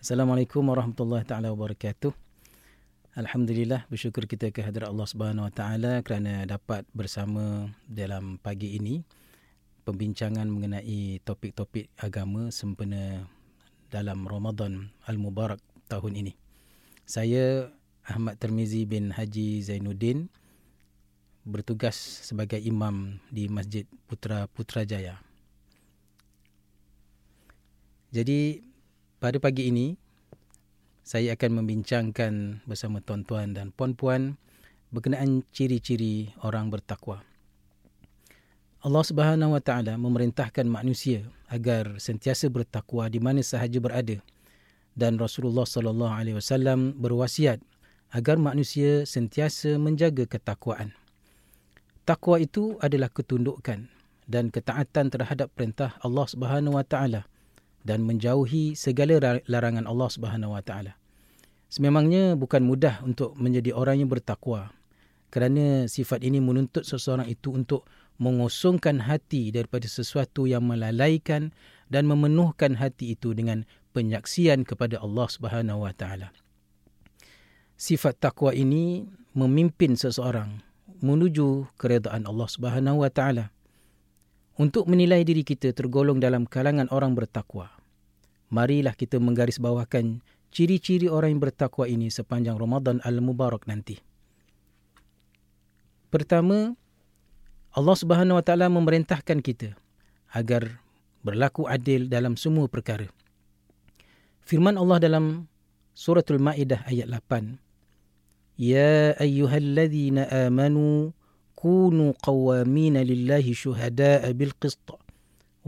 Assalamualaikum warahmatullahi taala wabarakatuh. Alhamdulillah bersyukur kita kehadrat Allah Subhanahu Wa Taala kerana dapat bersama dalam pagi ini pembincangan mengenai topik-topik agama sempena dalam Ramadan Al-Mubarak tahun ini. Saya Ahmad Termizi bin Haji Zainuddin bertugas sebagai imam di Masjid Putra Putrajaya. Jadi pada pagi ini saya akan membincangkan bersama tuan-tuan dan puan-puan berkenaan ciri-ciri orang bertakwa. Allah Subhanahu Wa Taala memerintahkan manusia agar sentiasa bertakwa di mana sahaja berada dan Rasulullah sallallahu alaihi wasallam berwasiat agar manusia sentiasa menjaga ketakwaan. Takwa itu adalah ketundukan dan ketaatan terhadap perintah Allah Subhanahu Wa Taala dan menjauhi segala larangan Allah Subhanahu Wa Taala. Sememangnya bukan mudah untuk menjadi orang yang bertakwa kerana sifat ini menuntut seseorang itu untuk mengosongkan hati daripada sesuatu yang melalaikan dan memenuhkan hati itu dengan penyaksian kepada Allah Subhanahu Wa Taala. Sifat takwa ini memimpin seseorang menuju keredaan Allah Subhanahu Wa Taala untuk menilai diri kita tergolong dalam kalangan orang bertakwa marilah kita menggarisbawahkan ciri-ciri orang yang bertakwa ini sepanjang Ramadan Al-Mubarak nanti. Pertama, Allah Subhanahu Wa Taala memerintahkan kita agar berlaku adil dalam semua perkara. Firman Allah dalam Suratul Maidah ayat 8. Ya ayyuhalladzina amanu kunu qawamin lillahi syuhada bil qisth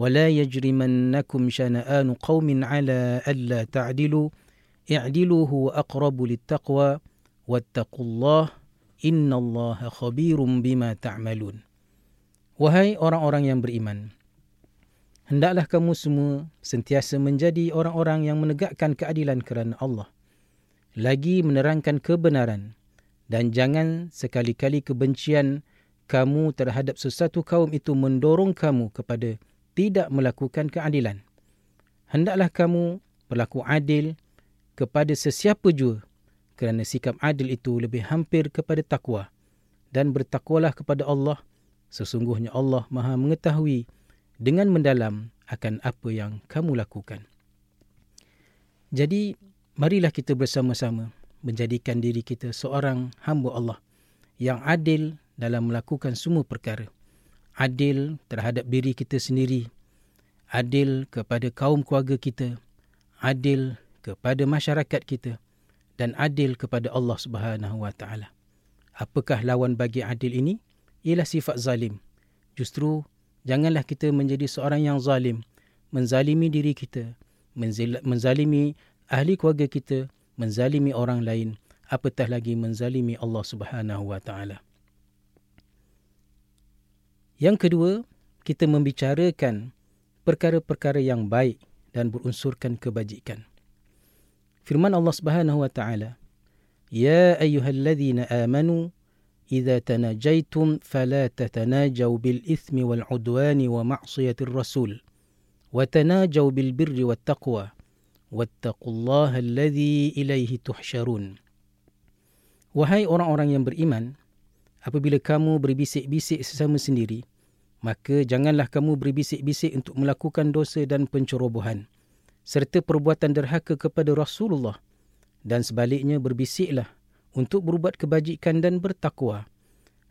ولا يجرمنكم شنآن قوم على ألا تعدلوا اعدلوا هو أقرب للتقوى واتقوا الله إن الله خبير بما تعملون Wahai orang-orang yang beriman, hendaklah kamu semua sentiasa menjadi orang-orang yang menegakkan keadilan kerana Allah. Lagi menerangkan kebenaran dan jangan sekali-kali kebencian kamu terhadap sesuatu kaum itu mendorong kamu kepada tidak melakukan keadilan. Hendaklah kamu berlaku adil kepada sesiapa jua kerana sikap adil itu lebih hampir kepada takwa dan bertakwalah kepada Allah sesungguhnya Allah Maha mengetahui dengan mendalam akan apa yang kamu lakukan. Jadi marilah kita bersama-sama menjadikan diri kita seorang hamba Allah yang adil dalam melakukan semua perkara. Adil terhadap diri kita sendiri, adil kepada kaum keluarga kita, adil kepada masyarakat kita dan adil kepada Allah Subhanahu Wa Taala. Apakah lawan bagi adil ini? Ialah sifat zalim. Justru janganlah kita menjadi seorang yang zalim, menzalimi diri kita, menzalimi ahli keluarga kita, menzalimi orang lain, apatah lagi menzalimi Allah Subhanahu Wa Taala. Yang kedua, kita membicarakan perkara-perkara yang baik dan berunsurkan kebajikan. Firman Allah Subhanahu wa taala, "Ya ayyuhalladzina amanu idza tanajaitum fala tatanajaw bil ithmi wal udwani wa ma'siyatir rasul wa tanajaw bil birri wat taqwa wattaqullaha alladzi ilaihi tuhsyarun." Wahai orang-orang yang beriman, apabila kamu berbisik-bisik sesama sendiri, maka janganlah kamu berbisik-bisik untuk melakukan dosa dan pencerobohan serta perbuatan derhaka kepada Rasulullah dan sebaliknya berbisiklah untuk berbuat kebajikan dan bertakwa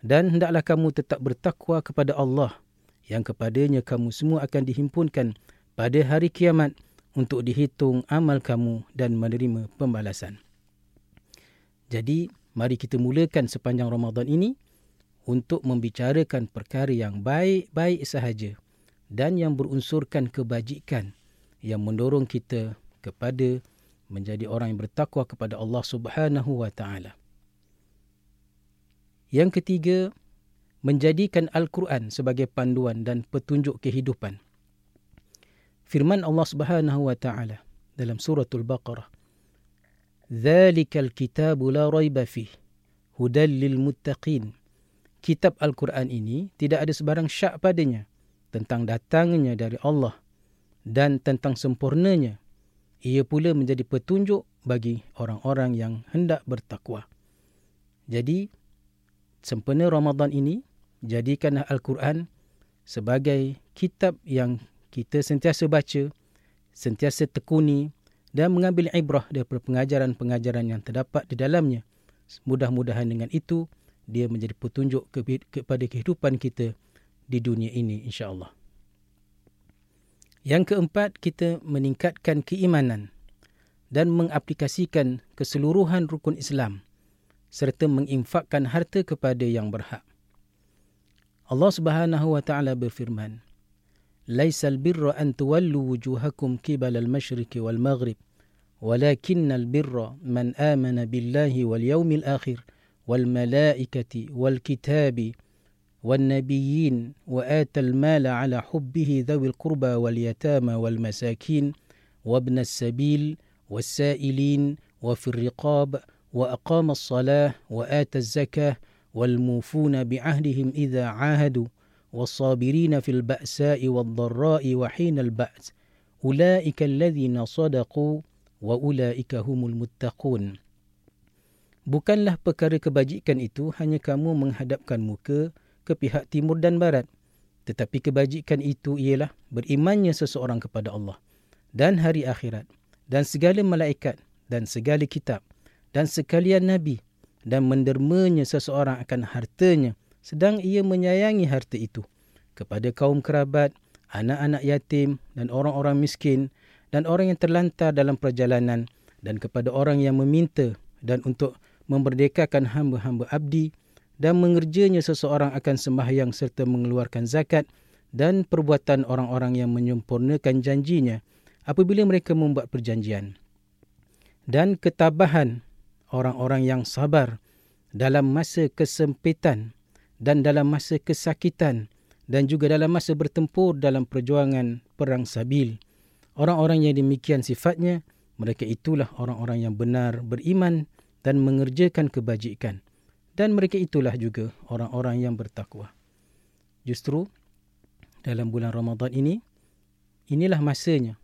dan hendaklah kamu tetap bertakwa kepada Allah yang kepadanya kamu semua akan dihimpunkan pada hari kiamat untuk dihitung amal kamu dan menerima pembalasan. Jadi, mari kita mulakan sepanjang Ramadan ini untuk membicarakan perkara yang baik-baik sahaja dan yang berunsurkan kebajikan yang mendorong kita kepada menjadi orang yang bertakwa kepada Allah Subhanahu wa taala. Yang ketiga, menjadikan Al-Quran sebagai panduan dan petunjuk kehidupan. Firman Allah Subhanahu wa taala dalam surah Al-Baqarah, "Dzalikal kitabu la raiba fihi hudal lil muttaqin." Kitab Al-Quran ini tidak ada sebarang syak padanya tentang datangnya dari Allah dan tentang sempurnanya ia pula menjadi petunjuk bagi orang-orang yang hendak bertakwa. Jadi, sempena Ramadan ini, jadikanlah Al-Quran sebagai kitab yang kita sentiasa baca, sentiasa tekuni dan mengambil ibrah daripada pengajaran-pengajaran yang terdapat di dalamnya. Mudah-mudahan dengan itu, dia menjadi petunjuk kepada kehidupan kita di dunia ini insya-Allah. Yang keempat, kita meningkatkan keimanan dan mengaplikasikan keseluruhan rukun Islam serta menginfakkan harta kepada yang berhak. Allah Subhanahu wa taala berfirman, "Laisal birra an tuwallu wujuhakum qibala al-masyriqi wal maghrib, walakinnal birra man amana billahi wal yawmil akhir wal kitabi" والنبيين وآتى المال على حبه ذوي القربى واليتامى والمساكين وابن السبيل والسائلين وفي الرقاب وأقام الصلاة وآتى الزكاة والموفون بعهدهم إذا عاهدوا والصابرين في البأساء والضراء وحين البأس أولئك الذين صدقوا وأولئك هم المتقون Bukanlah perkara kebajikan itu hanya kamu menghadapkan muka ke pihak timur dan barat. Tetapi kebajikan itu ialah berimannya seseorang kepada Allah dan hari akhirat dan segala malaikat dan segala kitab dan sekalian nabi dan mendermanya seseorang akan hartanya sedang ia menyayangi harta itu kepada kaum kerabat, anak-anak yatim dan orang-orang miskin dan orang yang terlantar dalam perjalanan dan kepada orang yang meminta dan untuk memerdekakan hamba-hamba abdi dan mengerjanya seseorang akan sembahyang serta mengeluarkan zakat dan perbuatan orang-orang yang menyempurnakan janjinya apabila mereka membuat perjanjian. Dan ketabahan orang-orang yang sabar dalam masa kesempitan dan dalam masa kesakitan dan juga dalam masa bertempur dalam perjuangan perang sabil. Orang-orang yang demikian sifatnya, mereka itulah orang-orang yang benar beriman dan mengerjakan kebajikan dan mereka itulah juga orang-orang yang bertakwa. Justru dalam bulan Ramadan ini inilah masanya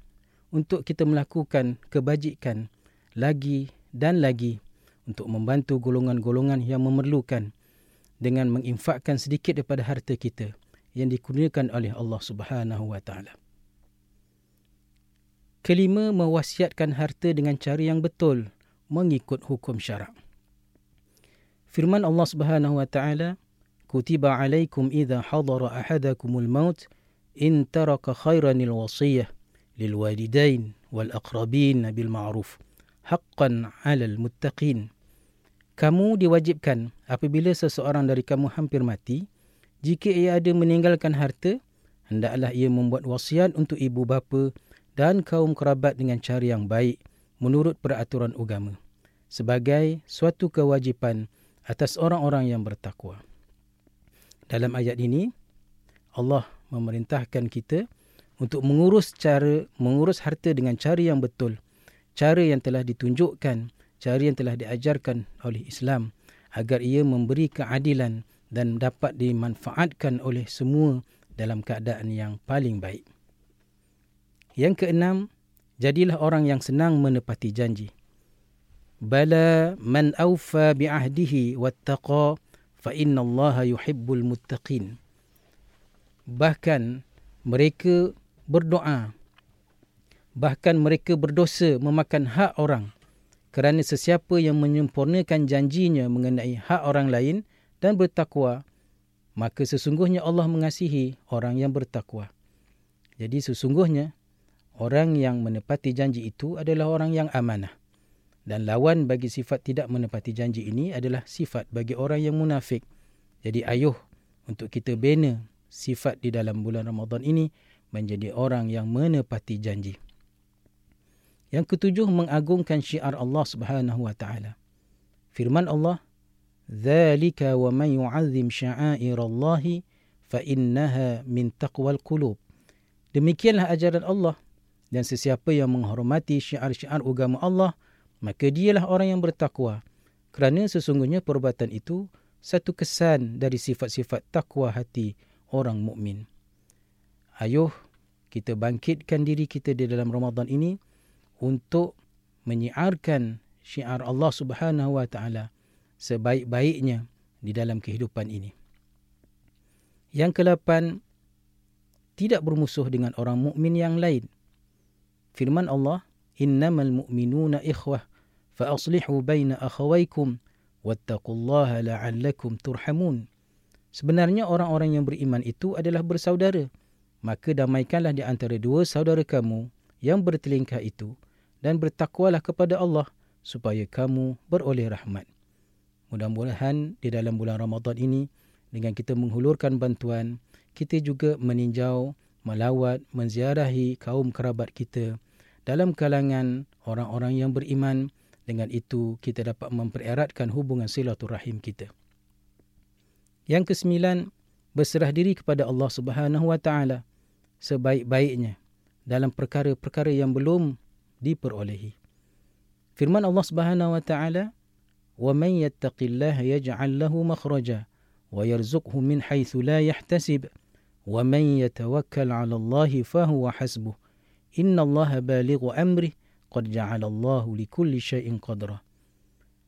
untuk kita melakukan kebajikan lagi dan lagi untuk membantu golongan-golongan yang memerlukan dengan menginfakkan sedikit daripada harta kita yang dikurniakan oleh Allah Subhanahu wa taala. Kelima mewasiatkan harta dengan cara yang betul mengikut hukum syarak. Firman Allah Subhanahu wa taala, "Kutiba 'alaikum idza hadara ahadakumul maut in taraka khairan al-wasiyah lil walidain wal aqrabin bil ma'ruf haqqan 'alal muttaqin." Kamu diwajibkan apabila seseorang dari kamu hampir mati, jika ia ada meninggalkan harta, hendaklah ia membuat wasiat untuk ibu bapa dan kaum kerabat dengan cara yang baik menurut peraturan agama sebagai suatu kewajipan atas orang-orang yang bertakwa. Dalam ayat ini Allah memerintahkan kita untuk mengurus cara mengurus harta dengan cara yang betul, cara yang telah ditunjukkan, cara yang telah diajarkan oleh Islam agar ia memberi keadilan dan dapat dimanfaatkan oleh semua dalam keadaan yang paling baik. Yang keenam, jadilah orang yang senang menepati janji. Bala man awfa bi'ahdihi wattaqa fa inna Allah yuhibbul muttaqin. Bahkan mereka berdoa. Bahkan mereka berdosa memakan hak orang. Kerana sesiapa yang menyempurnakan janjinya mengenai hak orang lain dan bertakwa, maka sesungguhnya Allah mengasihi orang yang bertakwa. Jadi sesungguhnya orang yang menepati janji itu adalah orang yang amanah dan lawan bagi sifat tidak menepati janji ini adalah sifat bagi orang yang munafik. Jadi ayuh untuk kita bina sifat di dalam bulan Ramadan ini menjadi orang yang menepati janji. Yang ketujuh mengagungkan syiar Allah Subhanahu wa taala. Firman Allah, "Dzalika wa man yu'azzim sya'air Allah fa innaha min taqwal qulub." Demikianlah ajaran Allah dan sesiapa yang menghormati syiar-syiar agama Allah, maka dialah orang yang bertakwa kerana sesungguhnya perbuatan itu satu kesan dari sifat-sifat takwa hati orang mukmin. Ayuh kita bangkitkan diri kita di dalam Ramadan ini untuk menyiarkan syiar Allah Subhanahu wa taala sebaik-baiknya di dalam kehidupan ini. Yang kelapan tidak bermusuh dengan orang mukmin yang lain. Firman Allah, "Innamal mu'minuna ikhwah fa aslihu baina akhawaykum wattaqullaha la'allakum turhamun." Sebenarnya orang-orang yang beriman itu adalah bersaudara. Maka damaikanlah di antara dua saudara kamu yang bertelingkah itu dan bertakwalah kepada Allah supaya kamu beroleh rahmat. Mudah-mudahan di dalam bulan Ramadan ini dengan kita menghulurkan bantuan, kita juga meninjau, melawat, menziarahi kaum kerabat kita dalam kalangan orang-orang yang beriman. Dengan itu, kita dapat mempereratkan hubungan silaturahim kita. Yang kesembilan, berserah diri kepada Allah Subhanahu Wa Taala sebaik-baiknya dalam perkara-perkara yang belum diperolehi. Firman Allah Subhanahu Wa Taala, "Wa man yattaqillaha yaj'al lahu makhraja wa yarzuqhu min haythu la yahtasib wa man yatawakkal 'ala Allah fa huwa hasbuh." Inna Allah balighu amri qad ja'ala Allah li kulli shay'in qadra.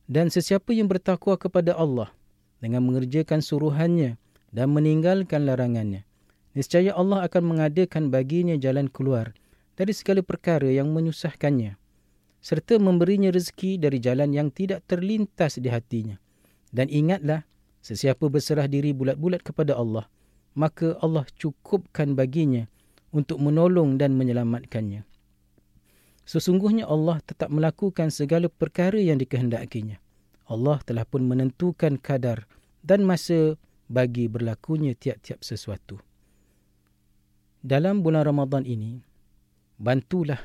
Dan sesiapa yang bertakwa kepada Allah dengan mengerjakan suruhannya dan meninggalkan larangannya, niscaya Allah akan mengadakan baginya jalan keluar dari segala perkara yang menyusahkannya serta memberinya rezeki dari jalan yang tidak terlintas di hatinya. Dan ingatlah, sesiapa berserah diri bulat-bulat kepada Allah, maka Allah cukupkan baginya untuk menolong dan menyelamatkannya. Sesungguhnya Allah tetap melakukan segala perkara yang dikehendakinya. Allah telah pun menentukan kadar dan masa bagi berlakunya tiap-tiap sesuatu. Dalam bulan Ramadan ini, bantulah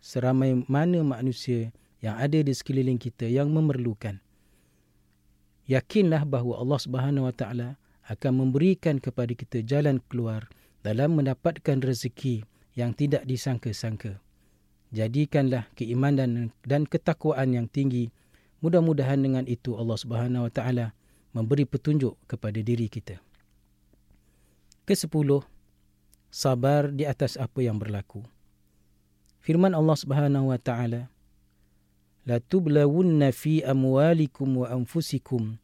seramai mana manusia yang ada di sekeliling kita yang memerlukan yakinlah bahawa Allah Subhanahu Wa Taala akan memberikan kepada kita jalan keluar dalam mendapatkan rezeki yang tidak disangka-sangka. Jadikanlah keimanan dan ketakwaan yang tinggi. Mudah-mudahan dengan itu Allah Subhanahu Wa Taala memberi petunjuk kepada diri kita. Kesepuluh, sabar di atas apa yang berlaku. Firman Allah Subhanahu Wa Taala, fi amwalikum wa anfusikum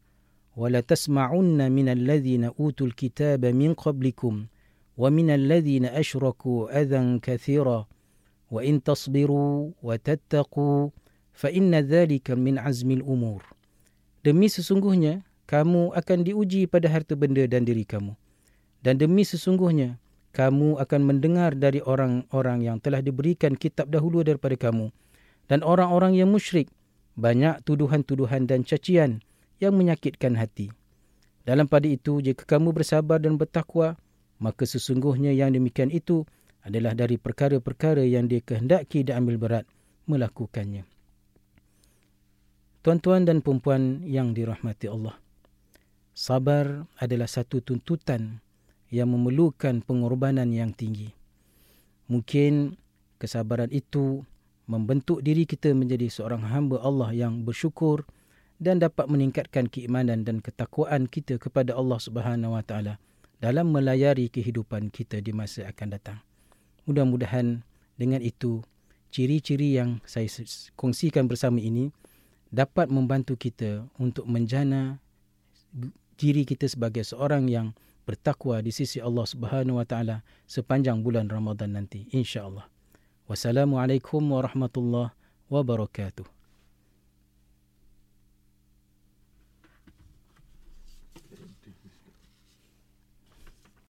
wa la tasma'unna min alladhina utul kitaba min qablikum adhan kathira wa in tasbiru wa tattaqu fa inna dhalika min azmi al-umur demi sesungguhnya kamu akan diuji pada harta benda dan diri kamu. Dan demi sesungguhnya kamu akan mendengar dari orang-orang yang telah diberikan kitab dahulu daripada kamu. Dan orang-orang yang musyrik banyak tuduhan-tuduhan dan cacian yang menyakitkan hati. Dalam pada itu, jika kamu bersabar dan bertakwa, maka sesungguhnya yang demikian itu adalah dari perkara-perkara yang dia kehendaki dan ambil berat melakukannya. Tuan-tuan dan perempuan yang dirahmati Allah, sabar adalah satu tuntutan yang memerlukan pengorbanan yang tinggi. Mungkin kesabaran itu membentuk diri kita menjadi seorang hamba Allah yang bersyukur dan dapat meningkatkan keimanan dan ketakwaan kita kepada Allah Subhanahu Wa Taala dalam melayari kehidupan kita di masa akan datang. Mudah-mudahan dengan itu ciri-ciri yang saya kongsikan bersama ini dapat membantu kita untuk menjana diri kita sebagai seorang yang bertakwa di sisi Allah Subhanahu Wa Taala sepanjang bulan Ramadan nanti insya-Allah. Wassalamualaikum warahmatullahi wabarakatuh.